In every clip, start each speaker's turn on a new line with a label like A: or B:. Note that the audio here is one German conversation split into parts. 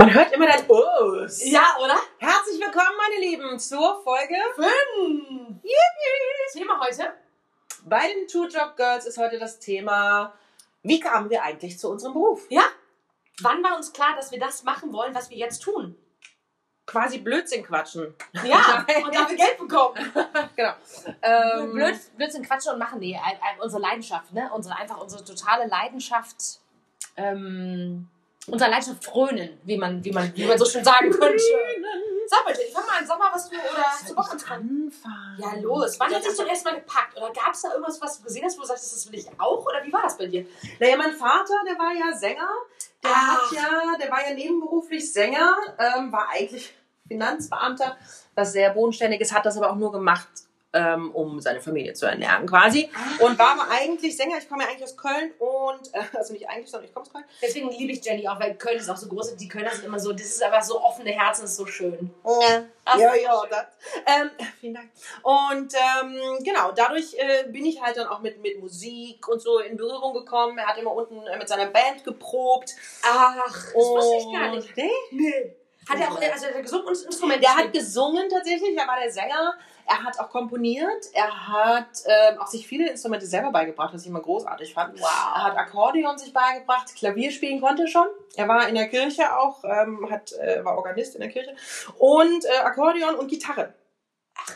A: Man hört immer dann Us.
B: Ja, oder?
A: Herzlich willkommen, meine Lieben, zur Folge
B: Fünf.
A: Yippie.
B: Thema heute?
A: Bei den Two Job Girls ist heute das Thema, wie kamen wir eigentlich zu unserem Beruf?
B: Ja. Wann war uns klar, dass wir das machen wollen, was wir jetzt tun?
A: Quasi Blödsinn quatschen.
B: Ja, und dafür Geld bekommen.
A: genau. Ähm,
C: Blöd, Blödsinn quatschen und machen. Nee, ein, ein, unsere Leidenschaft, ne? Unsere, einfach unsere totale Leidenschaft, ähm, unsere Leidenschaft frönen, wie man, wie man, wie man so schön sagen könnte.
B: Sag mal, Jenny, fang mal an, sag mal, was du oder hast du Bock dran?
A: anfangen?
B: Ja, los. Wann hat dich zum ersten Mal gepackt? Oder gab es da irgendwas, was du gesehen hast, wo du sagst, das will ich auch? Oder wie war das bei dir?
A: Naja, mein Vater, der war ja Sänger. Der
B: Ach.
A: hat ja, der war ja nebenberuflich Sänger, ähm, war eigentlich Finanzbeamter, was sehr bodenständiges, hat das aber auch nur gemacht, ähm, um seine Familie zu ernähren quasi. Und war aber eigentlich Sänger. Ich komme ja eigentlich aus Köln und, äh, also nicht eigentlich, sondern ich komme aus Köln.
C: Deswegen liebe ich Jenny auch, weil Köln ist auch so groß und die Kölner sind immer so, das ist einfach so offene Herzen, ist so schön.
A: Ja, ja, ja. Das, ähm, vielen Dank. Und ähm, genau, dadurch äh, bin ich halt dann auch mit, mit Musik und so in Berührung gekommen. Er hat immer unten äh, mit seiner Band geprobt.
B: Ach, das wusste ich gar nicht.
A: Nee?
B: Nee. Hat er auch, also der gesungen und Instrument
A: Der hat gesungen tatsächlich, er war der Sänger. Er hat auch komponiert. Er hat ähm, auch sich viele Instrumente selber beigebracht, was ich immer großartig fand.
B: Wow.
A: Er hat Akkordeon sich beigebracht, Klavier spielen konnte schon. Er war in der Kirche auch, ähm, hat, äh, war Organist in der Kirche. Und äh, Akkordeon und Gitarre.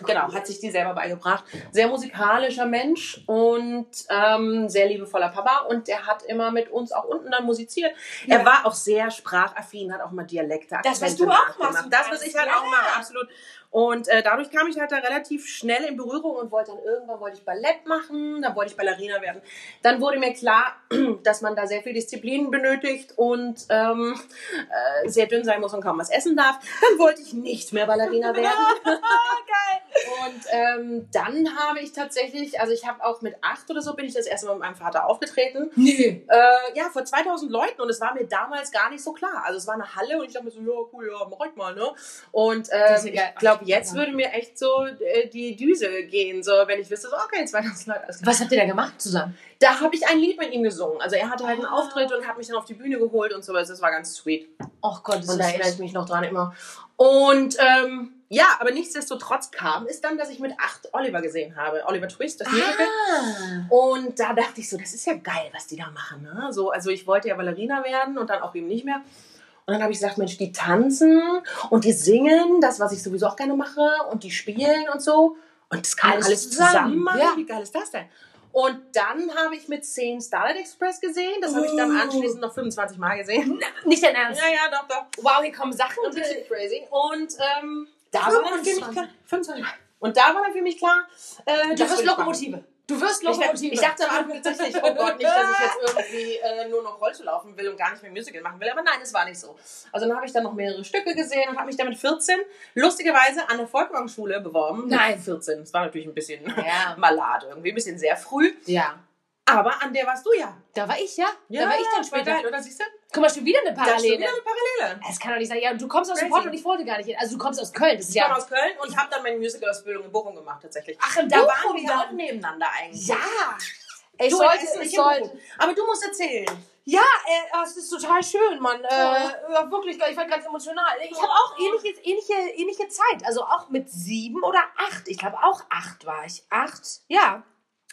A: Genau, hat sich die selber beigebracht. Sehr musikalischer Mensch und ähm, sehr liebevoller Papa. Und der hat immer mit uns auch unten dann musiziert. Er
B: Ja.
A: war auch sehr sprachaffin, hat auch mal Dialekte,
B: Das, was du auch machst,
A: Das, was ich halt
B: ja.
A: auch mache, absolut. Und äh, dadurch kam ich halt da relativ schnell in Berührung und wollte dann irgendwann wollte ich Ballett machen, dann wollte ich Ballerina werden. Dann wurde mir klar, dass man da sehr viel Disziplin benötigt und ähm, äh, sehr dünn sein muss und kaum was essen darf. Dann wollte ich nicht mehr Ballerina werden. Und ähm, dann habe ich tatsächlich, also ich habe auch mit acht oder so bin ich das erste Mal mit meinem Vater aufgetreten.
B: Nee.
A: Äh, ja, vor 2000 Leuten und es war mir damals gar nicht so klar. Also es war eine Halle und ich dachte mir so, ja, cool, ja, mach ich mal, ne? Und ähm,
C: ja
A: ich glaube, jetzt würde mir echt so äh, die Düse gehen, so wenn ich wüsste, so, okay, 2000 Leute, alles klar.
C: Was habt ihr da gemacht zusammen?
A: Da habe ich ein Lied mit ihm gesungen. Also er hatte halt einen
C: Ah.
A: Auftritt und hat mich dann auf die Bühne geholt und sowas. Das war ganz sweet.
C: Oh Gott, das
A: Und da erinnere ich mich noch dran immer. Und ähm, ja, aber nichtsdestotrotz kam es dann, dass ich mit acht Oliver gesehen habe. Oliver Twist, das Musical.
C: Ah.
A: Und da dachte ich so, das ist ja geil, was die da machen. Ne? So, also ich wollte ja Ballerina werden und dann auch eben nicht mehr. Und dann habe ich gesagt, Mensch, die tanzen und die singen, das, was ich sowieso auch gerne mache, und die spielen und so. Und das kann man
C: Alles
A: alles
C: zusammen,
A: zusammen machen.
C: ja.
A: Wie geil ist das denn? Und dann habe ich mit 10 Starlight Express gesehen. Das habe ich dann
C: Uh.
A: anschließend noch 25 Mal gesehen.
C: Nicht dein Ernst.
A: Ja, ja, doch, doch.
C: Wow, hier kommen Sachen.
A: Und richtig crazy. Und ähm, da war dann für mich
C: 25.
A: klar, 25. Und da war dann für mich klar, äh,
C: Du
A: das machen.
C: Lokomotive. Du wirst Lokomotive.
A: ich dachte am Anfang tatsächlich, oh Gott, nicht, dass ich jetzt irgendwie äh, nur noch Rollstuhl laufen will und gar nicht mehr Musical machen will. Aber nein, es war nicht so. Also dann habe ich dann noch mehrere Stücke gesehen und habe mich dann mit 14 lustigerweise an der Volkwang-Schule beworben.
C: Nein.
A: Mit 14. Das war natürlich ein bisschen
C: Ja.
A: malade irgendwie, ein bisschen sehr früh.
C: Ja.
A: Aber an der warst du ja.
C: Da war ich, ja. da war ich dann
A: das
C: später.
A: Geil, oder siehst du?
C: Guck mal, schon wieder eine
A: Da ist
C: Parallele.
A: wieder eine Parallele.
C: Es kann doch nicht sein. Ja, du kommst aus
A: Crazy.
C: Support und ich wollte gar nicht hin. Also du kommst aus Köln. Das ist
A: Ich komme
C: ja.
A: aus Köln und habe dann meine Musical-Ausbildung in Bochum gemacht tatsächlich.
C: Ach, in
A: da
C: Bochum
A: waren wir
C: dann.
A: auch nebeneinander eigentlich.
C: Ja. Ich
A: Du,
C: sollte,
A: Essen,
C: ich sollte.
A: Aber du musst erzählen.
C: Ja, äh, es ist total schön, Mann. Äh, ja, wirklich, ich war ganz emotional. Ich habe auch ähnliche, ähnliche, ähnliche Zeit. Also auch mit sieben oder acht. Ich glaube auch acht war ich. Acht, ja.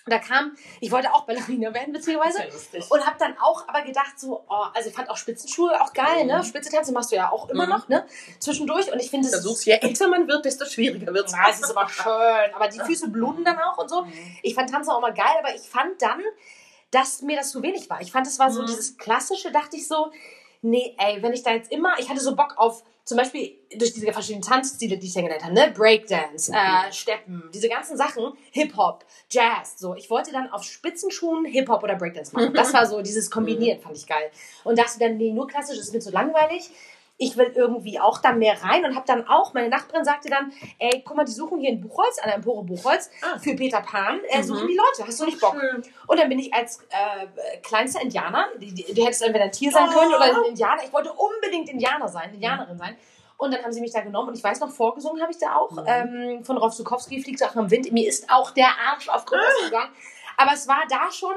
C: Und da kam, ich wollte auch Ballerina werden, beziehungsweise.
A: Lustig.
C: Und habe dann auch aber gedacht, so, oh, also ich fand auch Spitzenschuhe auch geil, ne? Spitzentanzen machst du ja auch immer
A: Mhm.
C: noch, ne? Zwischendurch. Und ich finde es.
A: Je älter man wird, desto schwieriger wird es.
C: Ja, es ist aber schön. Aber die Füße bluten dann auch und so. Ich fand Tanzen auch immer geil, aber ich fand dann, dass mir das zu wenig war. Ich fand, es war so
A: Mhm.
C: dieses Klassische, dachte ich so, nee, ey, wenn ich da jetzt immer, ich hatte so Bock auf, zum Beispiel durch diese verschiedenen Tanzstile, die ich ja gelernt habe, ne? Breakdance, äh, Steppen, diese ganzen Sachen, Hip-Hop, Jazz, so. Ich wollte dann auf Spitzenschuhen Hip-Hop oder Breakdance machen. Das war so dieses Kombinieren, fand ich geil. Und dachte dann, nee, nur klassisch ist mir zu langweilig. Ich will irgendwie auch da mehr rein und habe dann auch, meine Nachbarin sagte dann, ey, guck mal, die suchen hier in Buchholz, an der Empore Buchholz,
A: Ah.
C: für Peter Pan, äh,
A: Mhm.
C: suchen die Leute, hast du nicht Bock?
A: Schön.
C: Und dann bin ich als äh, kleinster Indianer, du hättest entweder ein Tier sein
A: Oh.
C: können oder ein Indianer. Ich wollte unbedingt Indianer sein, Indianerin sein. Und dann haben sie mich da genommen und ich weiß noch, vorgesungen habe ich da auch
A: Mhm.
C: ähm, von Rolf Zukowski, Fliegt Sachen im Wind. Mir ist auch der Arsch auf Grund gegangen. Aber es war da schon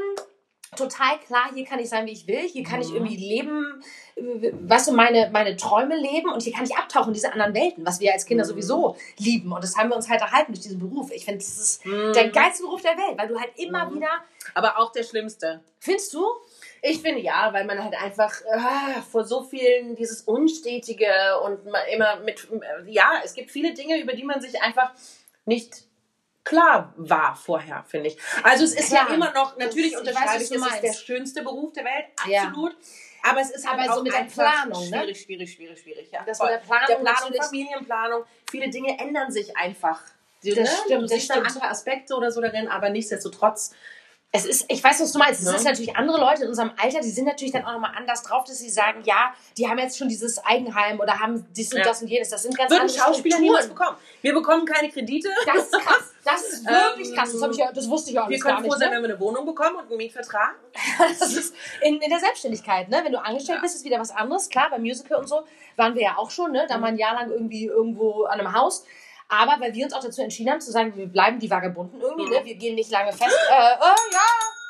C: total klar, hier kann ich sein, wie ich will, hier kann ich
A: Mhm.
C: irgendwie leben, äh, weißt du, meine, meine Träume leben und hier kann ich abtauchen in diese anderen Welten, was wir als Kinder
A: Mhm.
C: sowieso lieben. Und das haben wir uns halt erhalten durch diesen Beruf. Ich finde, das ist
A: Mhm.
C: der geilste Beruf der Welt, weil du halt immer
A: Mhm.
C: wieder,
A: Aber auch der schlimmste.
C: findest du?
A: Ich finde ja, weil man halt einfach ah, vor so vielen dieses Unstetige und immer mit, ja, es gibt viele Dinge, über die man sich einfach nicht klar war vorher, finde ich. Also es ist
C: Klar.
A: ja immer noch, natürlich
C: Das- ich weiß,
A: ich, es ist der schönste Beruf der Welt,
C: Ja.
A: absolut. Aber es ist halt
C: Aber so
A: auch
C: mit der Planung, ne?
A: schwierig, schwierig, schwierig, schwierig. Ja,
C: Das
A: voll.
C: mit der Planung
A: der Planung, Familienplanung, viele Dinge ändern sich einfach.
C: Das
A: ne?
C: stimmt,
A: du siehst dann andere Aspekte oder so darin, aber nichtsdestotrotz
C: Es ist, ich weiß, was du meinst. Es
A: Ne?
C: ist natürlich andere Leute in unserem Alter, die sind natürlich dann auch nochmal anders drauf, dass sie sagen, ja, die haben jetzt schon dieses Eigenheim oder haben dies und
A: Ja.
C: das und jenes. Das sind ganz
A: würden
C: andere
A: Schauspieler niemals bekommen. Wir bekommen keine Kredite.
C: Das ist krass. Das ist wirklich
A: Ähm,
C: krass. Das, ich ja, das wusste ich ja
A: Wir
C: alles
A: können froh
C: nicht.
A: sein,
C: Ne?
A: wenn wir eine Wohnung bekommen und einen Mietvertrag.
C: Das ist in, in der Selbstständigkeit, ne? Wenn du angestellt
A: Ja.
C: bist, ist wieder was anderes. Klar, beim Musical und so waren wir ja auch schon, ne? Da mal ein Jahr lang irgendwie irgendwo an einem Haus. Aber weil wir uns auch dazu entschieden haben, zu sagen, wir bleiben die Vagabunden irgendwie,
A: Mhm.
C: ne? Wir gehen nicht lange fest. Äh, äh, ja.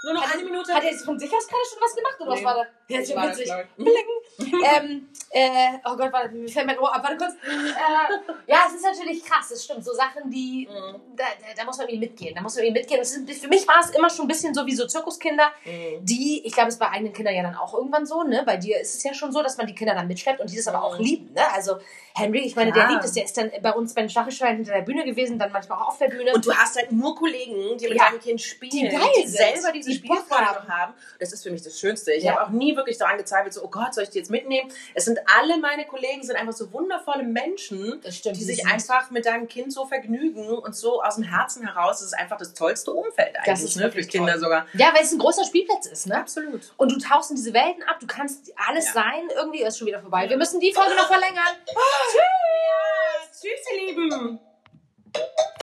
A: Nur noch
C: Hat-
A: eine Minute.
C: Hat er jetzt von sich aus gerade schon was gemacht oder was
A: Nee.
C: war das? Ja, ist ja witzig. Bling. ähm, äh, oh Gott, warte, mir fällt mein Ohr ab. Warte kurz. Äh, ja, es ist natürlich krass, es stimmt. So Sachen, die,
A: Mhm.
C: da, da, da muss man irgendwie mitgehen. Da muss man irgendwie mitgehen. Ist, für mich war es immer schon ein bisschen so wie so Zirkuskinder,
A: Mhm.
C: die, ich glaube, es ist bei eigenen Kindern ja dann auch irgendwann so, ne? Bei dir ist es ja schon so, dass man die Kinder dann mitschleppt und die das aber auch
A: Mhm.
C: lieben, ne? Also Henry, ich meine,
A: Klar.
C: der liebt es, der ist dann bei uns bei den Stachelschweinen hinter der Bühne gewesen, dann manchmal auch auf der Bühne.
A: Und du hast halt nur Kollegen, die mit
C: Ja.
A: deinem Kind spielen,
C: Die geil sind.
A: selber diese
C: Die
A: Spielfreude
C: haben.
A: haben. Das ist für mich das Schönste. Ich
C: Ja.
A: habe auch nie wirklich daran gezweifelt, so, oh Gott, soll ich die jetzt mitnehmen? Es sind alle meine Kollegen, sind einfach so wundervolle Menschen,
C: stimmt.
A: die sich einfach mit deinem Kind so vergnügen und so aus dem Herzen heraus. Das ist einfach das tollste Umfeld eigentlich,
C: Das ist
A: ne? Für Kinder
C: toll.
A: sogar.
C: Ja, weil es ein großer Spielplatz ist, ne?
A: Absolut.
C: Und du tauchst in diese Welten ab, du kannst alles
A: Ja.
C: sein, irgendwie ist schon wieder vorbei. Wir müssen die Folge noch verlängern.
A: Ja, tschüss, ihr Lieben.